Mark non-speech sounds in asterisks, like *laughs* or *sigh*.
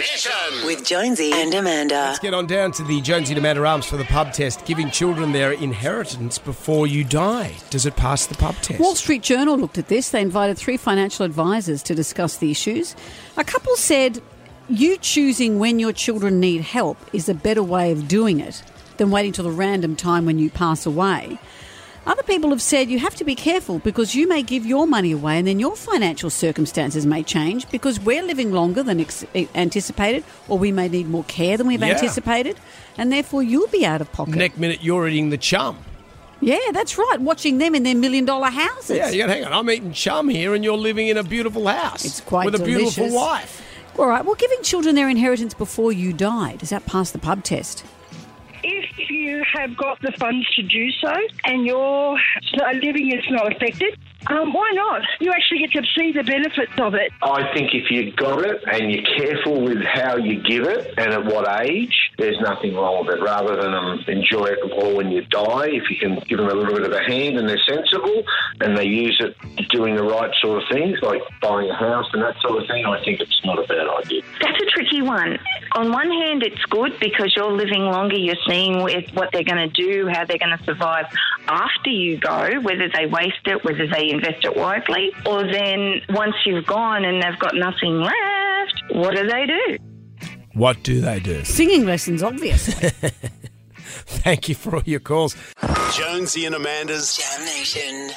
Mission. With Jonesy and Amanda. Let's get on down to the Jonesy and Amanda Arms for the pub test. Giving children their inheritance before you die. Does it pass the pub test? Wall Street Journal looked at this. They invited three financial advisors to discuss the issues. A couple said you choosing when your children need help is a better way of doing it than waiting till the random time when you pass away. Other people have said you have to be careful because you may give your money away and then your financial circumstances may change because we're living longer than ex- anticipated or we may need more care than we've Yeah. anticipated and therefore you'll be out of pocket. Next minute, you're eating the chum. yeah, that's right. Watching them in their million dollar houses. Yeah, you go, hang on, I'm eating chum here and you're living in a beautiful house. It's quite With a beautiful wife. All right. Well, giving children their inheritance before you die, does that pass the pub test? If you have got the funds to do so and your uh, living is not affected, um, why not? You actually get to see the benefits of it. I think if you've got it and you're careful with how you give it and at what age, there's nothing wrong with it. Rather than um, enjoy it all when you die, if you can give them a little bit of a hand and they're sensible and they use it doing the right sort of things, like buying a house and that sort of thing, I think it's not a bad idea. That's a tricky one. On one hand, it's good because you're living longer, you're seeing with what they're going to do, how they're going to survive after you go, whether they waste it, whether they invest it wisely, or then once you've gone and they've got nothing left, what do they do? What do they do? Singing lessons, obviously. *laughs* Thank you for all your calls. Jonesy and Amanda's Jam Nation.